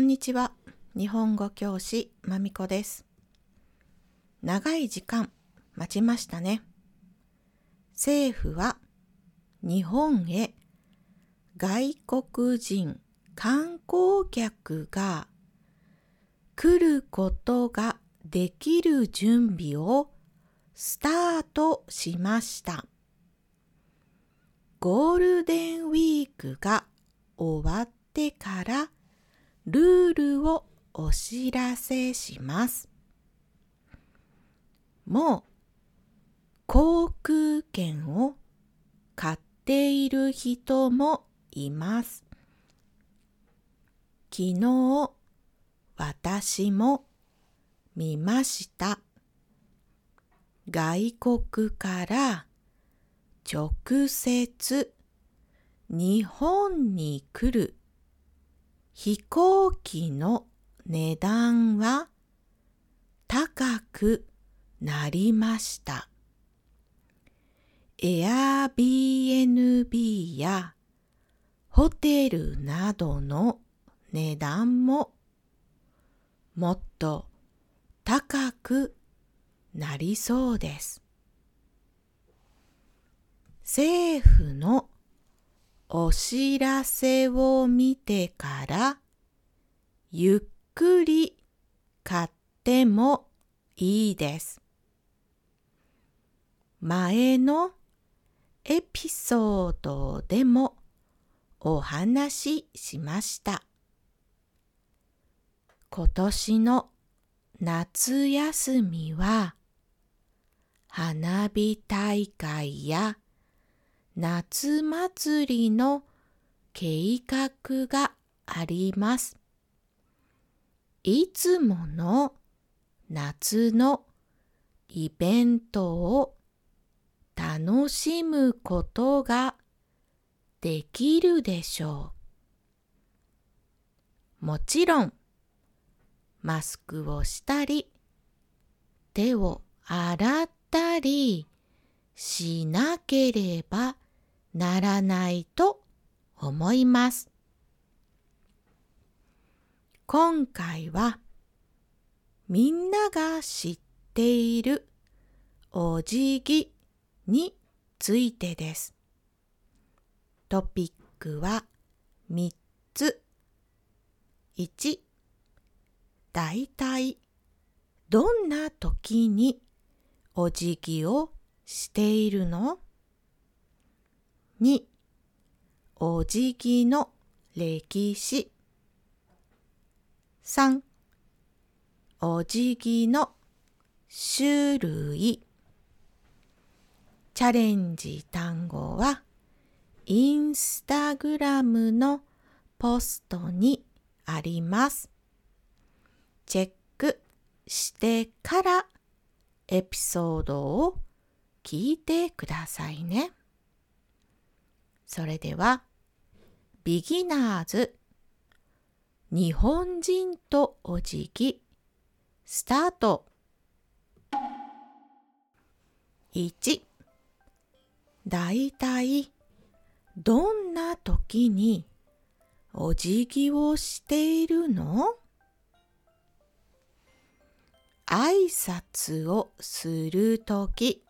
んにちは。日本語教師まみこです。長い時間待ちましたね。政府は日本へ外国人観光客が来ることができる準備をスタートしました。ゴールデンウィークが終わってからルールをお知らせします。もう航空券を買っている人もいます。昨日私も見ました。外国から直接日本に来る飛行機の値段は高くなりました。Airbnb やホテルなどの値段ももっと高くなりそうです。政府のお知らせを見てからゆっくり買ってもいいです。前のエピソードでもお話ししました。今年の夏休みは花火大会や夏祭りの計画があります。いつもの夏のイベントを楽しむことができるでしょう。もちろん、マスクをしたり、手を洗ったりしなければならないと思います。今回はみんなが知っているお辞儀についてです。トピックは3つ。1、だいたいどんな時にお辞儀をしているの？2お辞儀の歴史。3お辞儀の種類。チャレンジ単語はインスタグラムのポストにあります。チェックしてからエピソードを聞いてくださいね。それでは、ビギナーズ。日本人とお辞儀スタート。1だいたいどんな時にお辞儀をしているの？挨拶をするとき、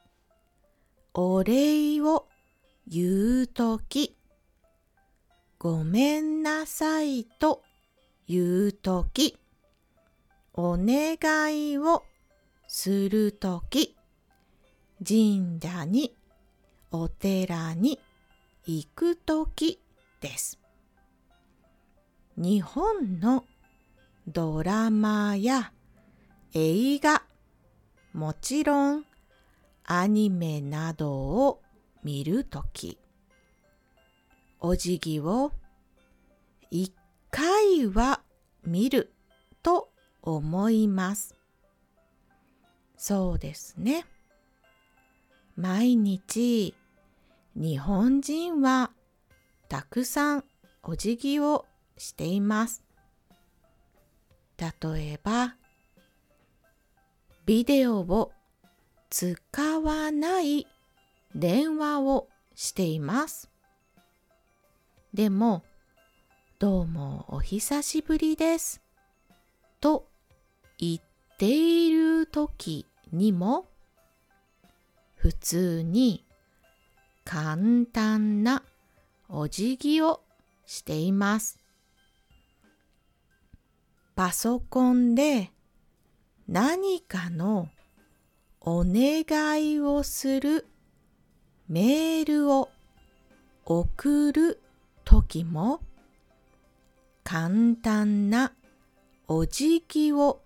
お礼を言うとき、ごめんなさいと言うとき、お願いをするとき、神社にお寺に行くときです。日本のドラマや映画、もちろんアニメなどを見るとき、お辞儀を一回は見ると思います。そうですね。毎日日本人はたくさんお辞儀をしています。例えば、ビデオを使わない電話をしています。でも、どうもお久しぶりです。と言っている時にも、普通に簡単なお辞儀をしています。パソコンで何かのお願いをするメールを送る時も簡単なお辞儀を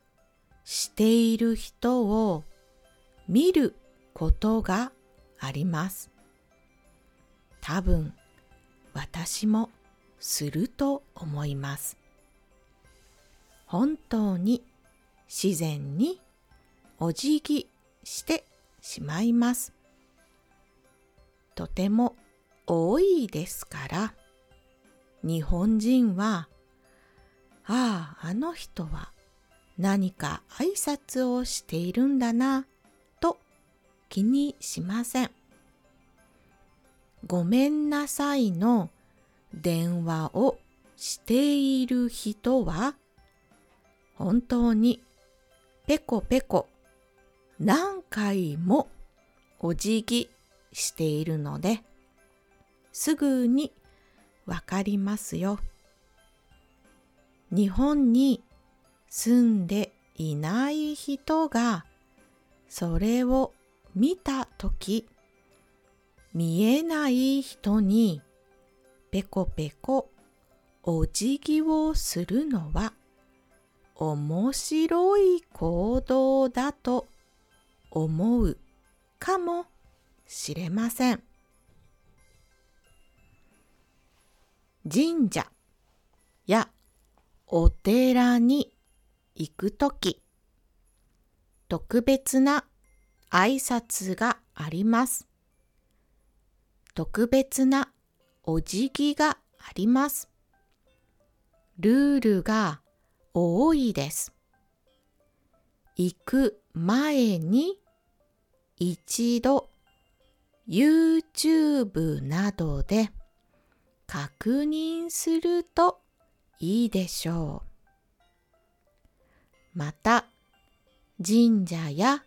している人を見ることがあります。多分私もすると思います。本当に自然にお辞儀してしまいます。とても多いですから、日本人は、ああ、あの人は何か挨拶をしているんだな、と気にしません。ごめんなさいの電話をしている人は、本当にペコペコ何回もお辞儀しているので、すぐにわかりますよ。日本に住んでいない人がそれを見たとき、見えない人にペコペコお辞儀をするのは面白い行動だと思うかもしれません。神社やお寺に行くとき、特別な挨拶があります。特別なお辞儀があります。ルールが多いです。行く前に一度 YouTube などで確認するといいでしょう。また神社や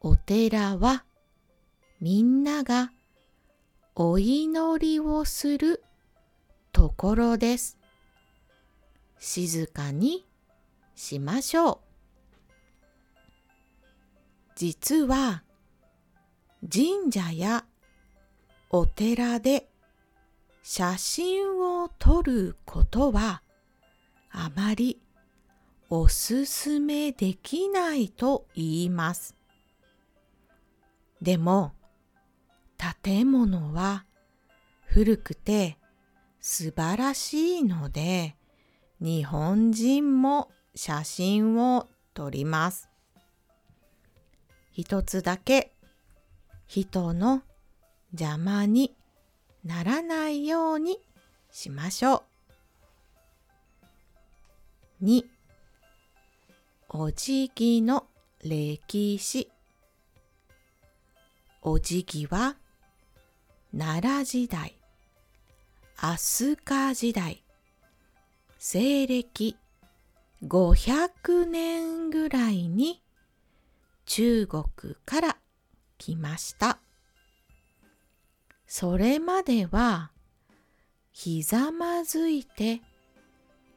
お寺はみんながお祈りをするところです。静かにしましょう。実は神社やお寺で写真を撮ることはあまりおすすめできないと言います。でも建物は古くて素晴らしいので日本人も写真を撮ります。一つだけ人の邪魔にならないようにしましょう。2お辞儀の歴史お辞儀は奈良時代飛鳥時代西暦500年ぐらいに中国から来ました。それまではひざまずいて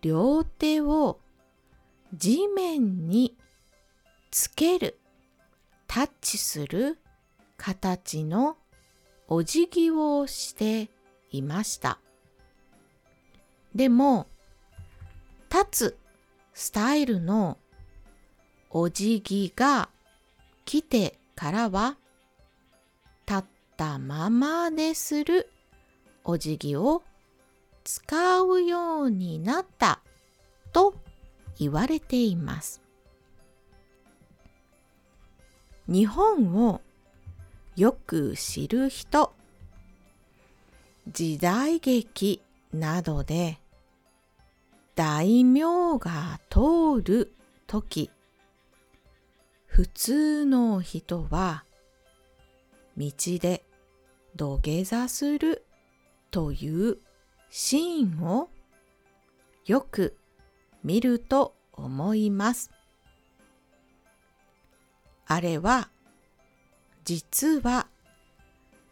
両手を地面につけるタッチする形のお辞儀をしていました。でも立つスタイルのお辞儀が来てからは立ったままでするお辞儀を使うようになったと言われています。日本をよく知る人時代劇などで大名が通るとき普通の人は道で土下座するというシーンをよく見ると思います。あれは実は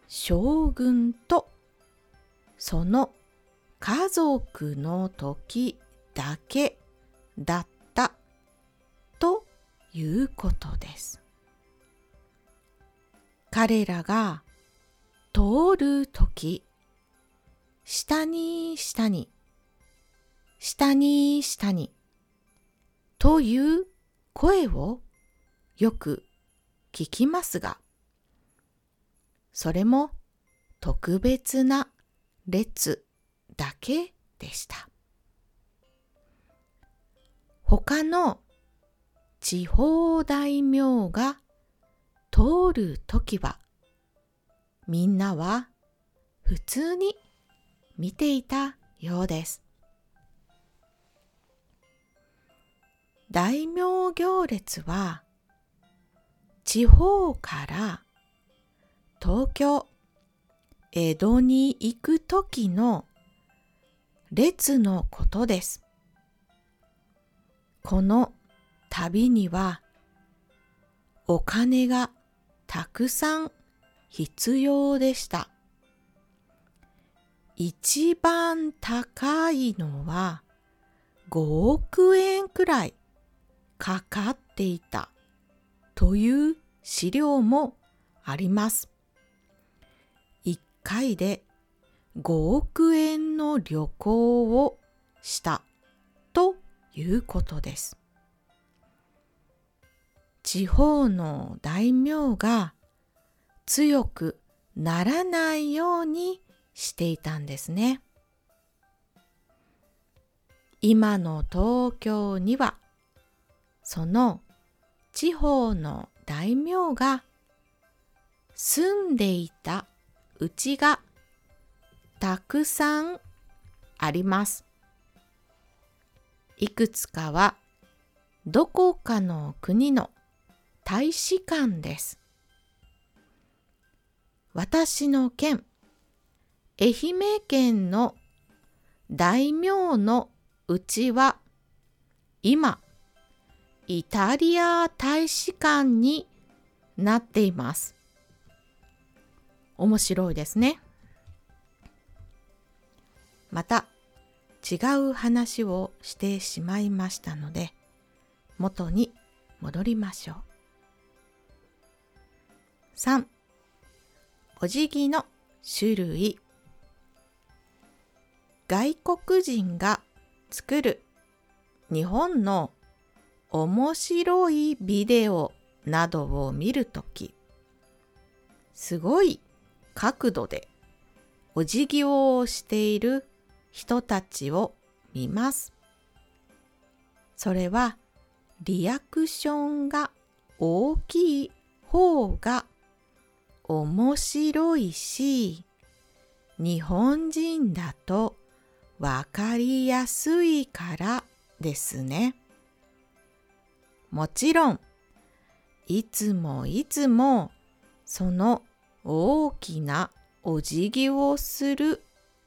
将軍とその家族の時だけだったということです。彼らが通る時下に下に下に下にという声をよく聞きますがそれも特別な列だけでした。他の地方大名が通るときはみんなは普通に見ていたようです。大名行列は地方から東京、江戸に行くときの列のことです。この旅にはお金がたくさん必要でした。一番高いのは5億円くらいかかっていたという資料もあります。1回で5億円の旅行をしたということです。地方の大名が強くならないようにしていたんですね。今の東京にはその地方の大名が住んでいたうちがたくさんあります。いくつかはどこかの国の大使館です。私の県、愛媛県の大名のうちは今イタリア大使館になっています。面白いですね。また違う話をしてしまいましたので元に戻りましょう。3. お辞儀の種類外国人が作る日本の面白いビデオなどを見るときすごい角度でお辞儀をしている人たちを見ます。それはリアクションが大きい方が面白いし日本人だとわかりやすいからですね。もちろんいつもいつもその大きなお辞儀をする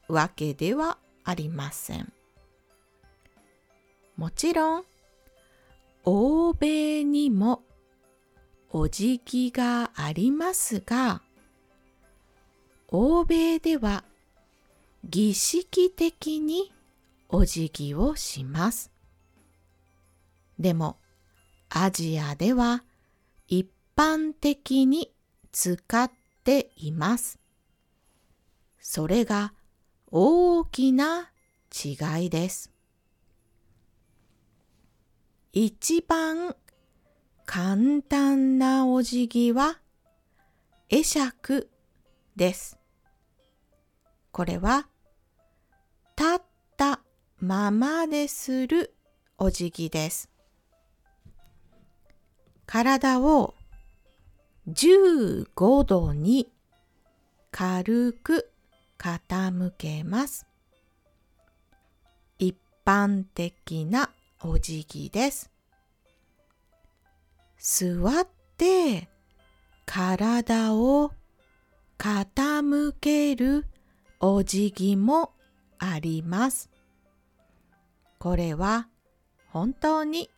わけではありません。もちろん欧米にもお辞儀がありますが欧米では儀式的にお辞儀をします。でもアジアでは一般的に使っています。それが大きな違いです。一番簡単なお辞儀は会釈です。これは立ったままでするお辞儀です。体を15度に軽く傾けます。一般的なお辞儀です。座って体を傾けるお辞儀もあります。これは本当に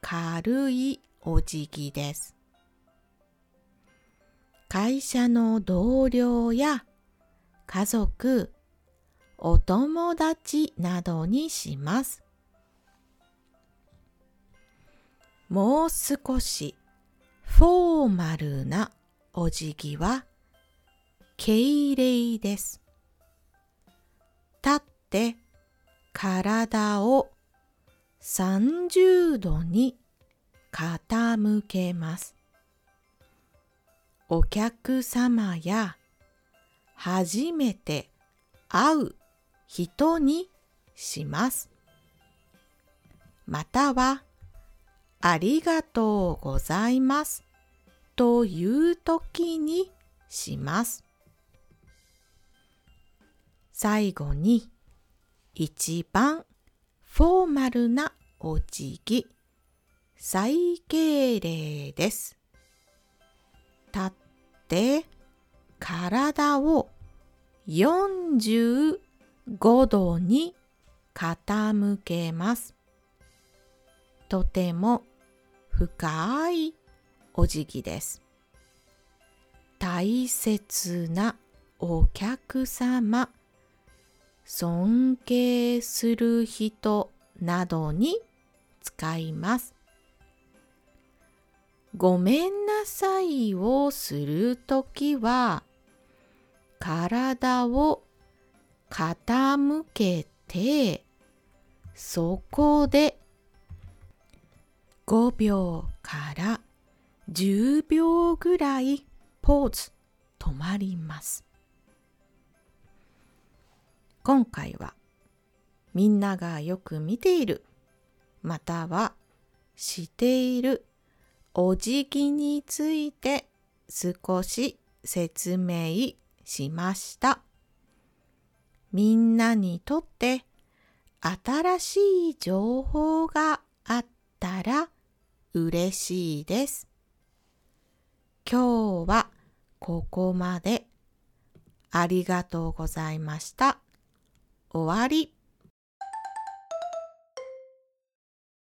軽いお辞儀です。会社の同僚や家族、お友達などにします。もう少しフォーマルなお辞儀は敬礼です。立って体を30度に傾けます。お客様や初めて会う人にします。またはありがとうございますという時にします。最後に一番フォーマルなお辞儀、最敬礼です。立って体を45度に傾けます。とても深いお辞儀です。大切なお客様尊敬する人などに使います。ごめんなさいをするときは体を傾けてそこで5秒から10秒ぐらいポーズ止まります。今回はみんながよく見ているまたはしているお辞儀について少し説明しました。みんなにとって新しい情報があったら嬉しいです。今日はここまでありがとうございました。終わり。